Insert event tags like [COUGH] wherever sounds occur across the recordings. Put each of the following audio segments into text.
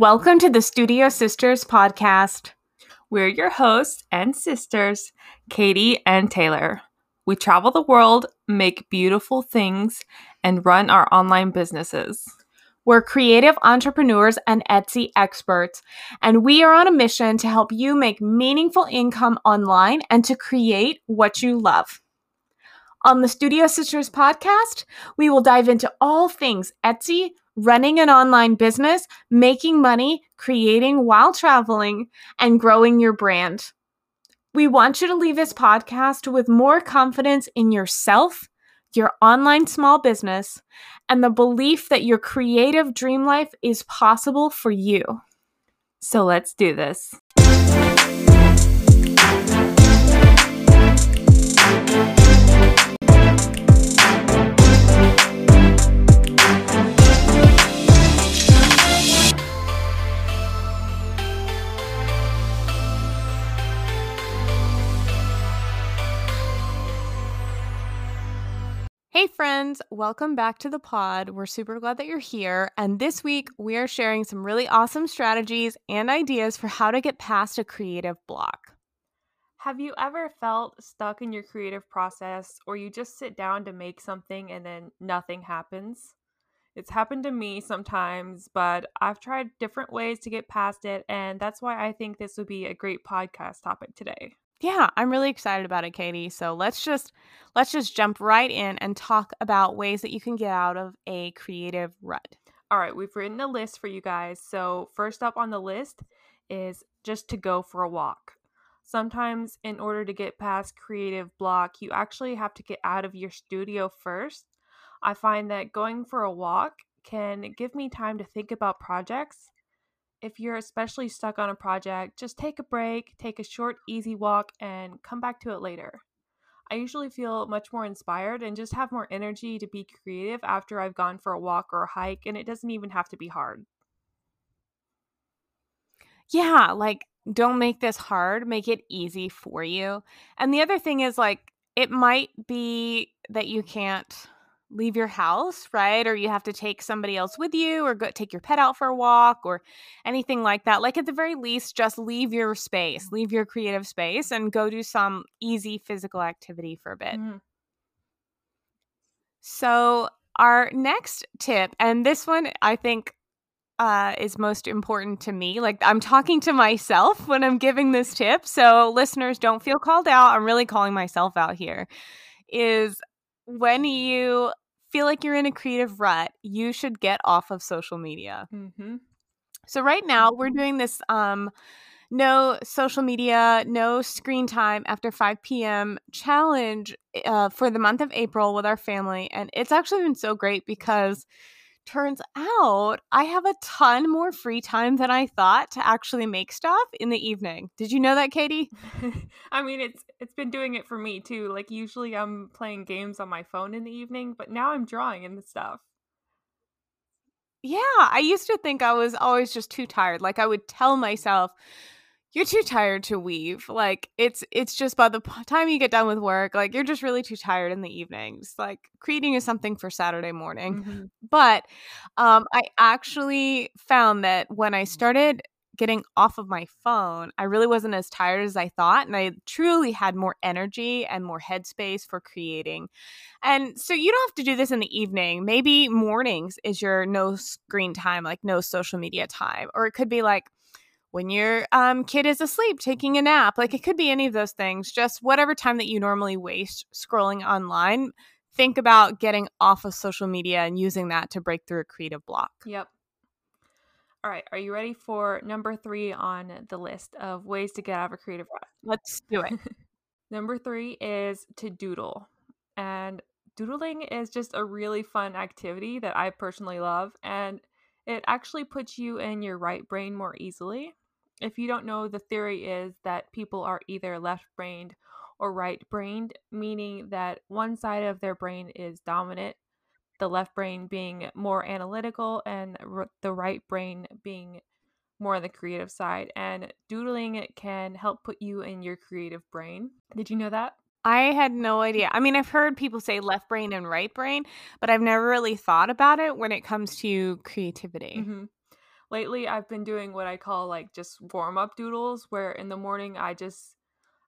Welcome to the Studio Sisters podcast. We're your hosts and sisters, Katie and Taylor. We travel the world, make beautiful things, and run our online businesses. We're creative entrepreneurs and Etsy experts, and we are on a mission to help you make meaningful income online and to create what you love. On the Studio Sisters podcast, we will dive into all things Etsy, running an online business, making money, creating while traveling, and growing your brand. We want you to leave this podcast with more confidence in yourself, your online small business, and the belief that your creative dream life is possible for you. So let's do this. Hey, friends, welcome back to the pod. We're super glad that you're here. And this week, we are sharing some really awesome strategies and ideas for how to get past a creative block. Have you ever felt stuck in your creative process or you just sit down to make something and then nothing happens? It's happened to me sometimes, but I've tried different ways to get past it, and that's why I think this would be a great podcast topic today. Yeah, I'm really excited about it, Katie. So let's just let's just jump right in and talk about ways that you can get out of a creative rut. All right, we've written a list for you guys. So first up on the list is just to go for a walk. Sometimes in order to get past creative block, you actually have to get out of your studio first. I find that going for a walk can give me time to think about projects if you're especially stuck on a project, just take a break, take a short, easy walk, and come back to it later. I usually feel much more inspired and just have more energy to be creative after I've gone for a walk or a hike, and it doesn't even have to be hard. Yeah, like don't make this hard, make it easy for you. And the other thing is, like, it might be that you can't leave your house, right? Or you have to take somebody else with you or go take your pet out for a walk or anything like that. Like at the very least, just leave your space, leave your creative space and go do some easy physical activity for a bit. Mm-hmm. So, our next tip, and this one I think uh, is most important to me. Like I'm talking to myself when I'm giving this tip. So, listeners, don't feel called out. I'm really calling myself out here. Is when you feel like you're in a creative rut, you should get off of social media. Mm-hmm. So right now we're mm-hmm. doing this um no social media, no screen time after 5 p.m. challenge uh, for the month of April with our family. And it's actually been so great because turns out I have a ton more free time than I thought to actually make stuff in the evening. Did you know that, Katie? [LAUGHS] I mean, it's it's been doing it for me too. Like usually I'm playing games on my phone in the evening, but now I'm drawing in the stuff. Yeah, I used to think I was always just too tired. Like I would tell myself, you're too tired to weave like it's it's just by the time you get done with work like you're just really too tired in the evenings like creating is something for saturday morning mm-hmm. but um i actually found that when i started getting off of my phone i really wasn't as tired as i thought and i truly had more energy and more headspace for creating. And so you don't have to do this in the evening. Maybe mornings is your no screen time like no social media time or it could be like when your um, kid is asleep taking a nap like it could be any of those things just whatever time that you normally waste scrolling online think about getting off of social media and using that to break through a creative block. Yep all right are you ready for number three on the list of ways to get out of a creative rut? Let's do it. [LAUGHS] Number three is to doodle and doodling is just a really fun activity that i personally love and it actually puts you in your right brain more easily. If you don't know, the theory is that people are either left brained or right brained, meaning that one side of their brain is dominant, the left brain being more analytical, and the right brain being more on the creative side. And doodling can help put you in your creative brain. Did you know that? I had no idea. I mean, I've heard people say left brain and right brain, but I've never really thought about it when it comes to creativity. Mm-hmm. lately I've been doing what I call like just warm up doodles, where in the morning I just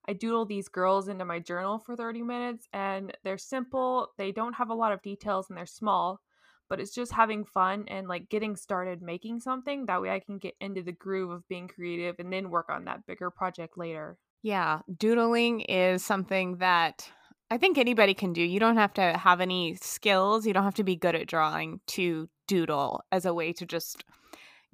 I doodle these girls into my journal for 30 minutes and they're simple, they don't have a lot of details and they're small, but it's just having fun and like getting started making something. That way I can get into the groove of being creative and then work on that bigger project later. Yeah, doodling is something that I think anybody can do. You don't have to have any skills, you don't have to be good at drawing to doodle as a way to just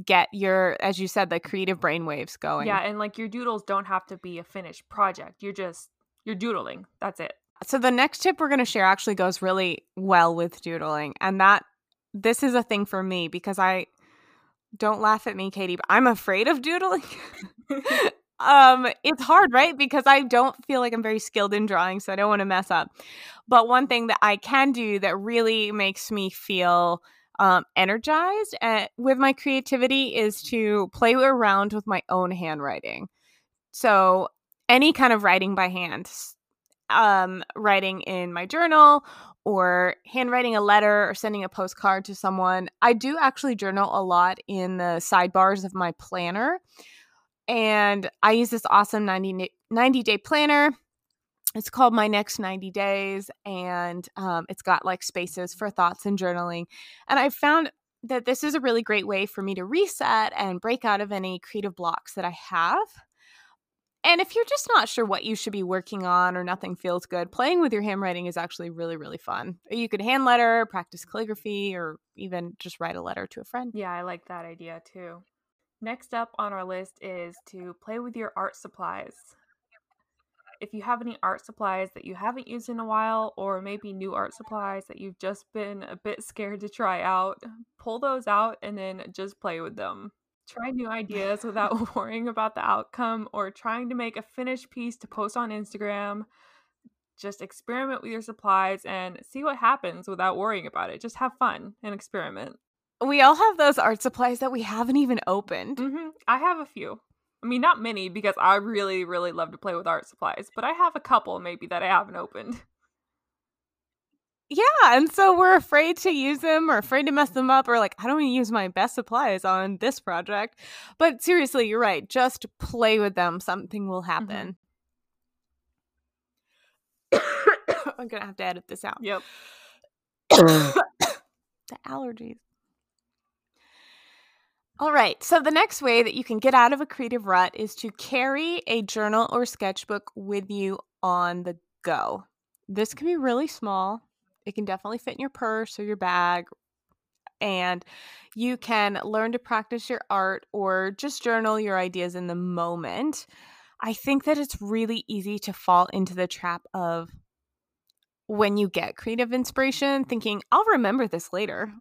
get your as you said the creative brainwaves going. Yeah and like your doodles don't have to be a finished project you're just you're doodling that's it. So the next tip we're going to share actually goes really well with doodling and that this is a thing for me because i don't laugh at me katie but i'm afraid of doodling. [LAUGHS] [LAUGHS] Um it's hard right? Because i don't feel like i'm very skilled in drawing so i don't want to mess up. But one thing that i can do that really makes me feel um, energized at, with my creativity is to play around with my own handwriting. So, any kind of writing by hand, um, writing in my journal or handwriting a letter or sending a postcard to someone. I do actually journal a lot in the sidebars of my planner. And I use this awesome 90, 90 day planner it's called my next 90 days and um, it's got like spaces for thoughts and journaling and i found that this is a really great way for me to reset and break out of any creative blocks that i have and if you're just not sure what you should be working on or nothing feels good playing with your handwriting is actually really really fun. You could hand letter practice calligraphy or even just write a letter to a friend. Yeah i like that idea too. Next up on our list is to play with your art supplies if you have any art supplies that you haven't used in a while, or maybe new art supplies that you've just been a bit scared to try out, pull those out and then just play with them. Try new ideas without [LAUGHS] worrying about the outcome or trying to make a finished piece to post on Instagram. Just experiment with your supplies and see what happens without worrying about it. Just have fun and experiment. We all have those art supplies that we haven't even opened. Mm-hmm. I have a few. I mean, not many because I really, really love to play with art supplies, but I have a couple maybe that I haven't opened. [LAUGHS] Yeah, and so we're afraid to use them or afraid to mess them up or like I don't want to use my best supplies on this project. But seriously, you're right. Just play with them. Something will mm-hmm. happen. Mm-hmm. [COUGHS] I'm going to have to edit this out. Yep. [COUGHS] the allergies. All right. So, the next way that you can get out of a creative rut is to carry a journal or sketchbook with you on the go. This can be really small, it can definitely fit in your purse or your bag. And you can learn to practice your art or just journal your ideas in the moment. I think that it's really easy to fall into the trap of when you get creative inspiration, thinking, I'll remember this later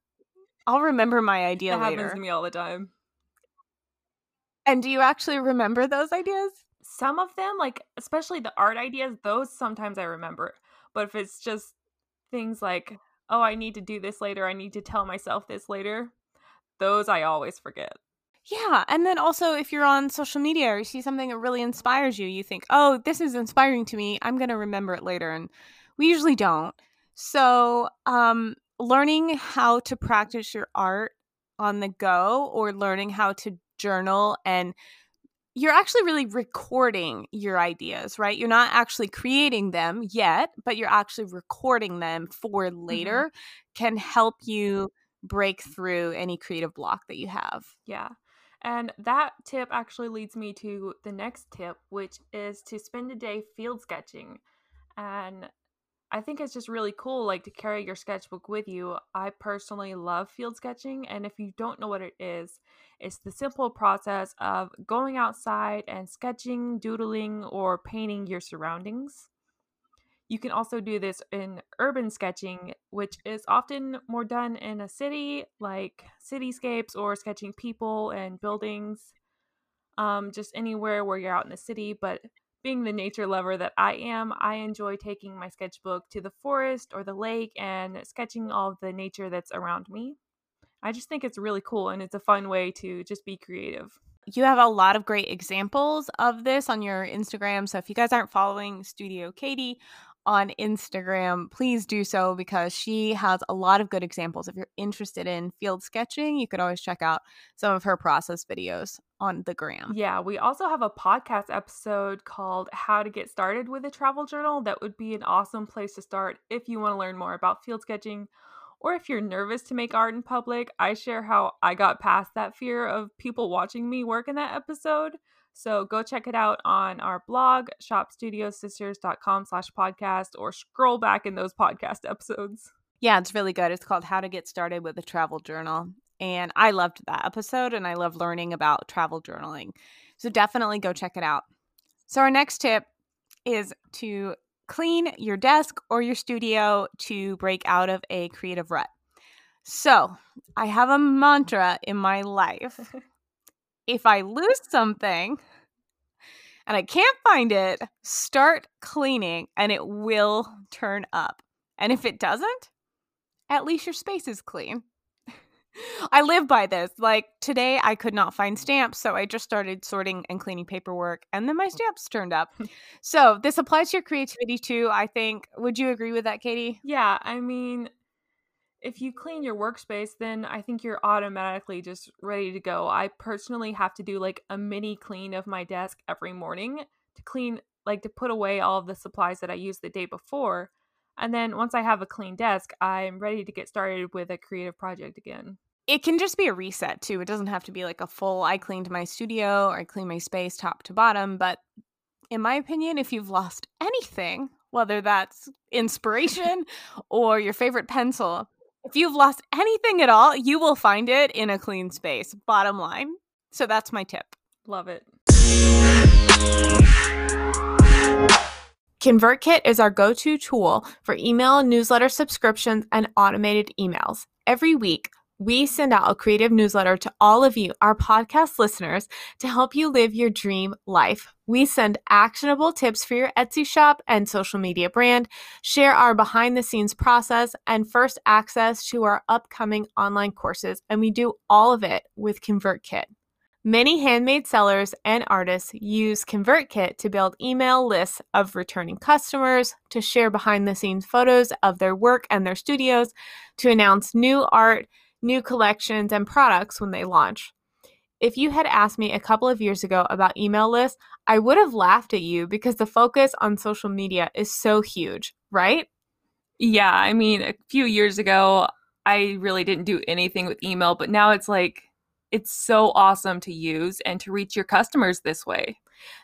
I'll remember my idea that later. happens to me all the time. And do you actually remember those ideas? Some of them, like especially the art ideas, those sometimes I remember. But if it's just things like, oh, I need to do this later, I need to tell myself this later, those I always forget. Yeah. And then also, if you're on social media or you see something that really inspires you, you think, oh, this is inspiring to me. I'm going to remember it later. And we usually don't. So, um, learning how to practice your art on the go or learning how to journal and you're actually really recording your ideas, right? You're not actually creating them yet, but you're actually recording them for mm-hmm. later mm-hmm. can help you break through any creative block that you have. Yeah. And that tip actually leads me to the next tip, which is to spend a day field sketching. And I think it's just really cool, like to carry your sketchbook with you. I personally love field sketching, and if you don't know what it is, it's the simple process of going outside and sketching, doodling, or painting your surroundings. You can also do this in urban sketching, which is often more done in a city, like cityscapes or sketching people and buildings, um, just anywhere where you're out in the city. But being the nature lover that I am, I enjoy taking my sketchbook to the forest or the lake and sketching all of the nature that's around me. I just think it's really cool and it's a fun way to just be creative. You have a lot of great examples of this on your Instagram. So if you guys aren't following Studio Katie on Instagram, please do so because she has a lot of good examples. If you're interested in field sketching, you could always check out some of her process videos on the gram. Yeah, we also have a podcast episode called How to Get Started with a Travel Journal. That would be an awesome place to start if you want to learn more about field sketching or if you're nervous to make art in public. I share how I got past that fear of people watching me work in that episode. So go check it out on our blog, shopstudiosisters.com slash podcast, or scroll back in those podcast [LAUGHS] episodes. Yeah, it's really good. It's called How to Get Started with a Travel Journal. And I loved that episode and I love learning about travel journaling. So definitely go check it out. So, our next tip is to clean your desk or your studio to break out of a creative rut. So, I have a mantra in my life. [LAUGHS] if I lose something and I can't find it, start cleaning and it will turn up. And if it doesn't, at least your space is clean. I live by this. Like today, I could not find stamps, so I just started sorting and cleaning paperwork, and then my stamps turned up. [LAUGHS] so this applies to your creativity too. I think. Would you agree with that, Katie? Yeah, I mean, if you clean your workspace, then I think you're automatically just ready to go. I personally have to do like a mini clean of my desk every morning to clean, like to put away all of the supplies that I used the day before. And then once I have a clean desk, I'm ready to get started with a creative project again it can just be a reset too. It doesn't have to be like a full I cleaned my studio or I cleaned my space top to bottom. But in my opinion, if you've lost anything, whether that's inspiration [LAUGHS] or your favorite pencil, if you've lost anything at all, you will find it in a clean space. Bottom line. So that's my tip. Love it. ConvertKit is our go to tool for email newsletter subscriptions and automated emails. Every week, we send out a creative newsletter to all of you, our podcast listeners, to help you live your dream life. We send actionable tips for your Etsy shop and social media brand, share our behind the scenes process, and first access to our upcoming online courses. And we do all of it with ConvertKit. Many handmade sellers and artists use ConvertKit to build email lists of returning customers, to share behind the scenes photos of their work and their studios, to announce new art new collections and products when they launch. If you had asked me a couple of years ago about email lists, I would have laughed at you because the focus on social media is so huge, right? Yeah, I mean, a few years ago, I really didn't do anything with email, but now it's like it's so awesome to use and to reach your customers this way.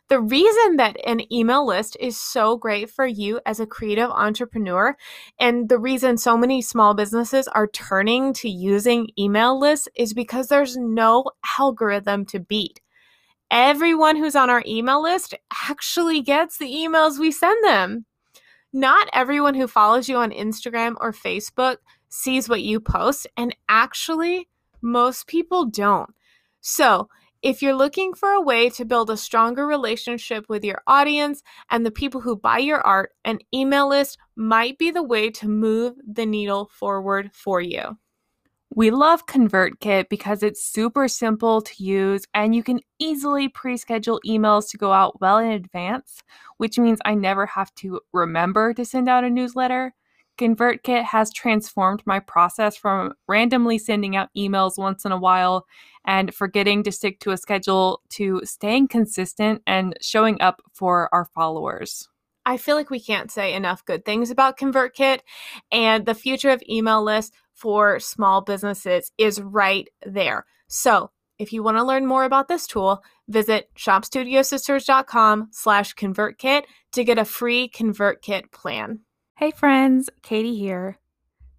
The reason that an email list is so great for you as a creative entrepreneur, and the reason so many small businesses are turning to using email lists is because there's no algorithm to beat. Everyone who's on our email list actually gets the emails we send them. Not everyone who follows you on Instagram or Facebook sees what you post, and actually, most people don't. So, if you're looking for a way to build a stronger relationship with your audience and the people who buy your art, an email list might be the way to move the needle forward for you. We love ConvertKit because it's super simple to use and you can easily pre schedule emails to go out well in advance, which means I never have to remember to send out a newsletter. ConvertKit has transformed my process from randomly sending out emails once in a while and forgetting to stick to a schedule to staying consistent and showing up for our followers. I feel like we can't say enough good things about ConvertKit, and the future of email lists for small businesses is right there. So, if you want to learn more about this tool, visit shopstudiosisters.com slash ConvertKit to get a free ConvertKit plan. Hey friends, Katie here.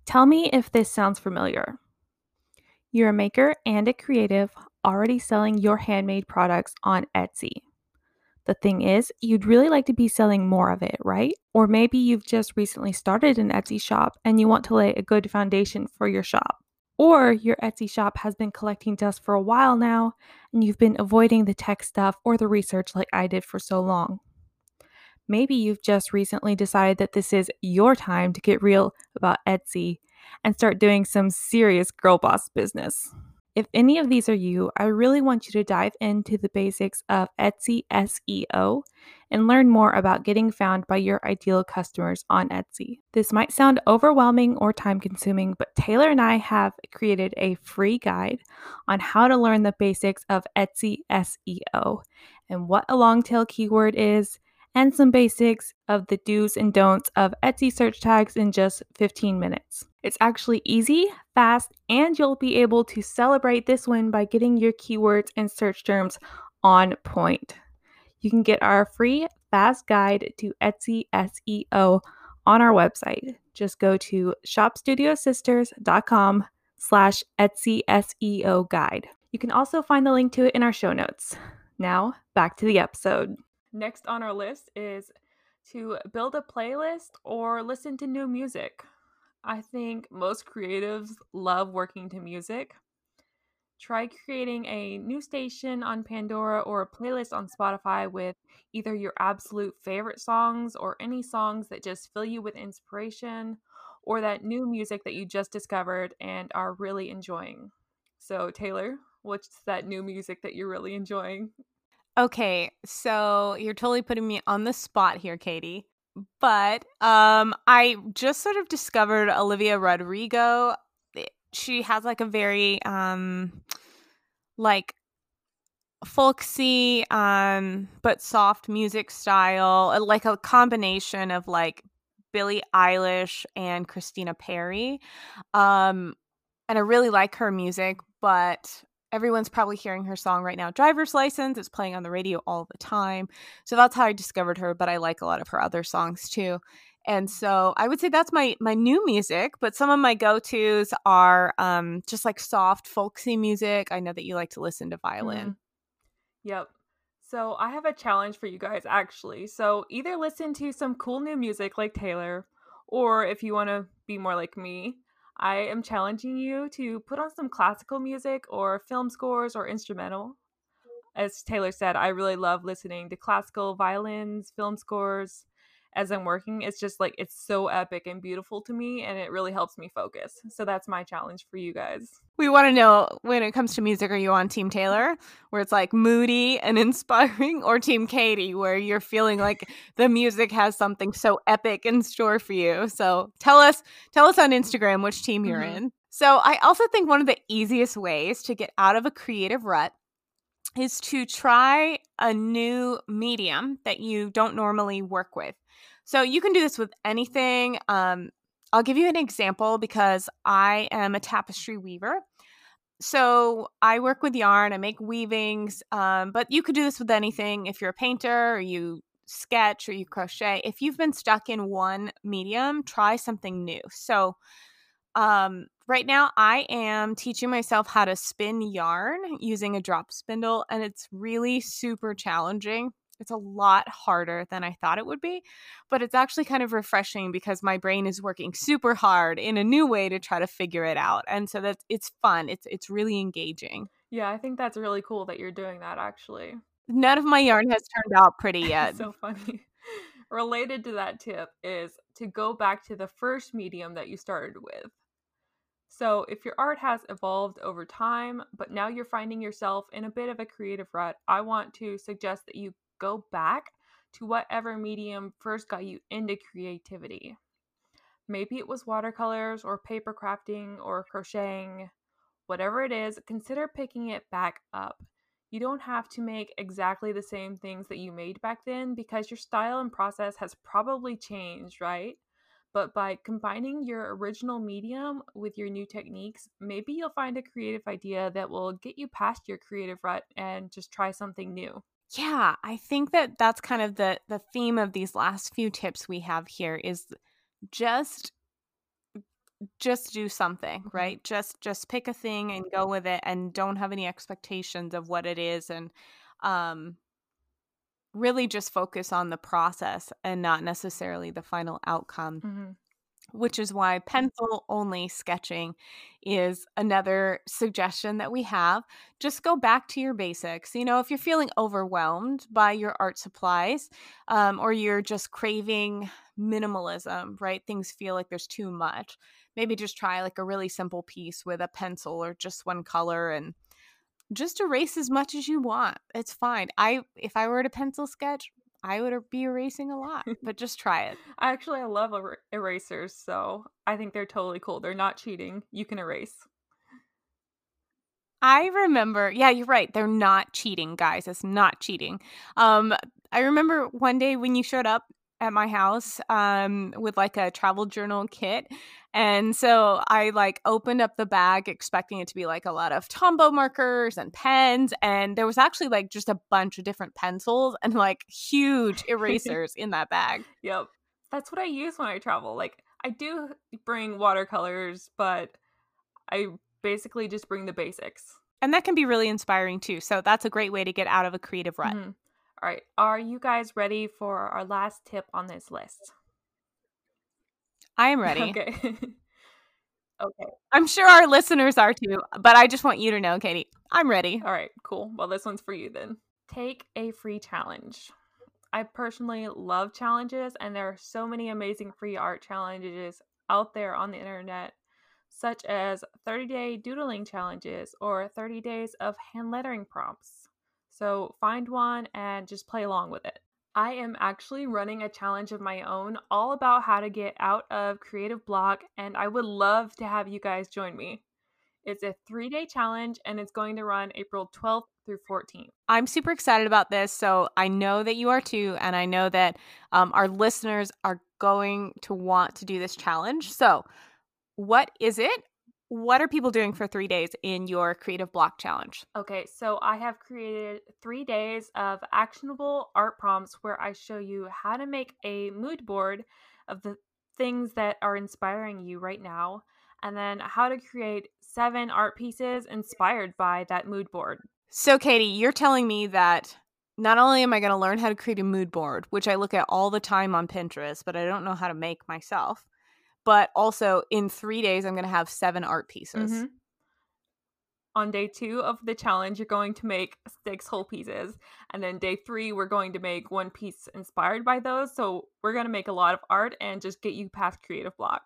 Tell me if this sounds familiar. You're a maker and a creative already selling your handmade products on Etsy. The thing is, you'd really like to be selling more of it, right? Or maybe you've just recently started an Etsy shop and you want to lay a good foundation for your shop. Or your Etsy shop has been collecting dust for a while now and you've been avoiding the tech stuff or the research like I did for so long. Maybe you've just recently decided that this is your time to get real about Etsy and start doing some serious girl boss business. If any of these are you, I really want you to dive into the basics of Etsy SEO and learn more about getting found by your ideal customers on Etsy. This might sound overwhelming or time consuming, but Taylor and I have created a free guide on how to learn the basics of Etsy SEO and what a long tail keyword is and some basics of the do's and don'ts of Etsy search tags in just 15 minutes. It's actually easy, fast, and you'll be able to celebrate this win by getting your keywords and search terms on point. You can get our free fast guide to Etsy SEO on our website. Just go to shopstudiosisters.com slash Etsy SEO guide. You can also find the link to it in our show notes. Now, back to the episode. Next on our list is to build a playlist or listen to new music. I think most creatives love working to music. Try creating a new station on Pandora or a playlist on Spotify with either your absolute favorite songs or any songs that just fill you with inspiration or that new music that you just discovered and are really enjoying. So, Taylor, what's that new music that you're really enjoying? Okay, so you're totally putting me on the spot here, Katie. But um I just sort of discovered Olivia Rodrigo. Eh, she has like a very um like folksy um but soft music style, uh, like a combination of like Billie Eilish and Christina Perri. Um and I really like her music, but everyone's probably hearing her song right now. Driver's license it's playing on the radio all the time. So that's how i discovered her but i like a lot of her other songs too. And so i would say that's my my new music but some of my go-to's are um just like soft folksy music. I know that you like to listen to violin. Mm. yep. So i have a challenge for you guys actually. So either listen to some cool new music like taylor or if you want to be more like me I am challenging you to put on some classical music or film scores or instrumental. As Taylor said, I really love listening to classical violins, film scores as I'm working. It's just like it's so epic and beautiful to me and it really helps me focus. So that's my challenge for you guys. We want to know when it comes to music, are you on Team Taylor, where it's like moody and [LAUGHS] inspiring, or Team Katie, where you're feeling like the music has something so epic in store for you? So tell us, tell us on Instagram which team you're mm-hmm. in. So I also think one of the easiest ways to get out of a creative rut is to try a new medium that you don't normally work with. So you can do this with anything. Um, I'll give you an example because I am a tapestry weaver. So I work with yarn, I make weavings, um, but you could do this with anything. If you're a painter or you sketch or you crochet, if you've been stuck in one medium, try something new. So um, right now I am teaching myself how to spin yarn using a drop spindle, and it's really super challenging. It's a lot harder than I thought it would be, but it's actually kind of refreshing because my brain is working super hard in a new way to try to figure it out. And so that's it's fun. It's it's really engaging. Yeah, I think that's really cool that you're doing that actually. None of my yarn has turned out pretty [LAUGHS] yet. so funny. [LAUGHS] Related to that tip is to go back to the first medium that you started with. So, if your art has evolved over time, but now you're finding yourself in a bit of a creative rut, I want to suggest that you go back to whatever medium first got you into creativity. Maybe it was watercolors or paper crafting or crocheting. Whatever it is, consider picking it back up. You don't have to make exactly the same things that you made back then because your style and process has probably changed, right? But by combining your original medium with your new techniques, maybe you'll find a creative idea that will get you past your creative rut and just try something new. Yeah, I think that that's kind of the the theme of these last few tips we have here is just just do something, mm-hmm. right? Just just pick a thing and go with it and don't have any expectations of what it is and um really just focus on the process and not necessarily the final outcome. Mm-hmm which is why pencil only sketching is another suggestion that we have. Just go back to your basics. You know, if you're feeling overwhelmed by your art supplies um, or you're just craving minimalism, right? Things feel like there's too much. maybe just try like a really simple piece with a pencil or just one color and just erase as much as you want. It's fine. I if I were to pencil sketch, I would er, be erasing a lot, [LAUGHS] but just try it. I actually I love er- erasers, so I think they're totally cool. They're not cheating. You can erase. I remember, yeah, you're right. They're not cheating, guys. It's not cheating. Um, I remember one day when you showed up at my house um, with like a travel journal kit. And so I like opened up the bag expecting it to be like a lot of Tombow markers and pens. And there was actually like just a bunch of different pencils and like huge [LAUGHS] erasers in that bag. Yep. That's what I use when I travel. Like I do bring watercolors, but I basically just bring the basics. And that can be really inspiring too. So that's a great way to get out of a creative rut. Mm-hmm. All right. Are you guys ready for our last tip on this list? I am [LAUGHS] ready. Okay. [LAUGHS] okay. I'm sure our listeners are too, but I just want you to know, Katie, I'm ready. All right, cool. Well, this one's for you then. Take a free challenge. I personally love challenges, and there are so many amazing free art challenges out there on the internet such as 30 day doodling challenges or 30 days of hand lettering prompts. So find one and just play along with it. I am actually running a challenge of my own all about how to get out of creative block, and I would love to have you guys join me. It's a three day challenge and it's going to run April 12th through 14th. I'm super excited about this. So I know that you are too. And I know that um, our listeners are going to want to do this challenge. So what is it? What are people doing for three days in your creative block challenge? Okay, so I have created three days of actionable art prompts where I show you how to make a mood board of the things that are inspiring you right now, and then how to create seven art pieces inspired by that mood board. So, Katie, you're telling me that not only am I going to learn how to create a mood board, which I look at all the time on Pinterest, but I don't know how to make myself but also in three days, I'm going to have seven art pieces. Mm-hmm. On day two of the challenge, you're going to make six whole pieces. And then day three, we're going to make one piece inspired by those. So we're going to make a lot of art and just get you past creative block.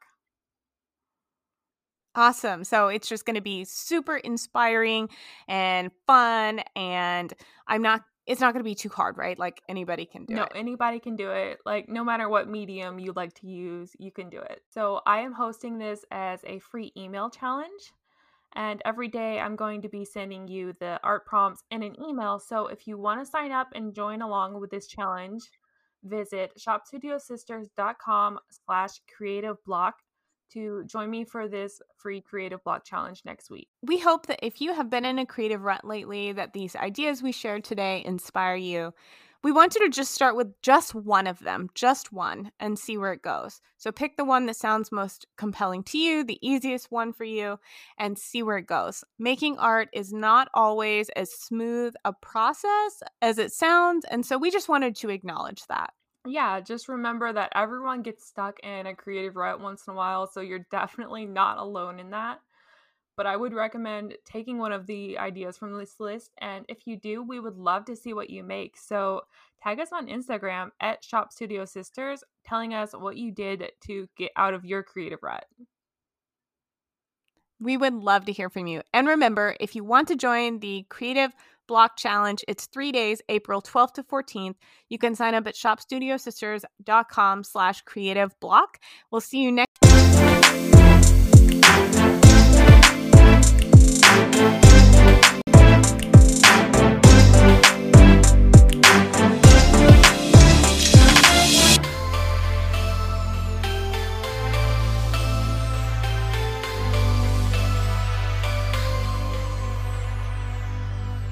Awesome. So it's just going to be super inspiring and fun. And I'm not it's not going to be too hard, right? Like anybody can do no, it. No, anybody can do it. Like no matter what medium you like to use, you can do it. So I am hosting this as a free email challenge. And every day I'm going to be sending you the art prompts in an email. So if you want to sign up and join along with this challenge, visit shopstudiosisters.com slash creative block to join me for this free creative block challenge next week. We hope that if you have been in a creative rut lately, that these ideas we shared today inspire you. We want you to just start with just one of them, just one, and see where it goes. So pick the one that sounds most compelling to you, the easiest one for you, and see where it goes. Making art is not always as smooth a process as it sounds, and so we just wanted to acknowledge that yeah, just remember that everyone gets stuck in a creative rut once in a while, so you're definitely not alone in that. But I would recommend taking one of the ideas from this list, and if you do, we would love to see what you make. So tag us on Instagram at Shop Studio Sisters, telling us what you did to get out of your creative rut. We would love to hear from you. And remember, if you want to join the Creative Block Challenge. It's three days, April 12th to 14th. You can sign up at shopstudiosisters.com slash creative block. We'll see you next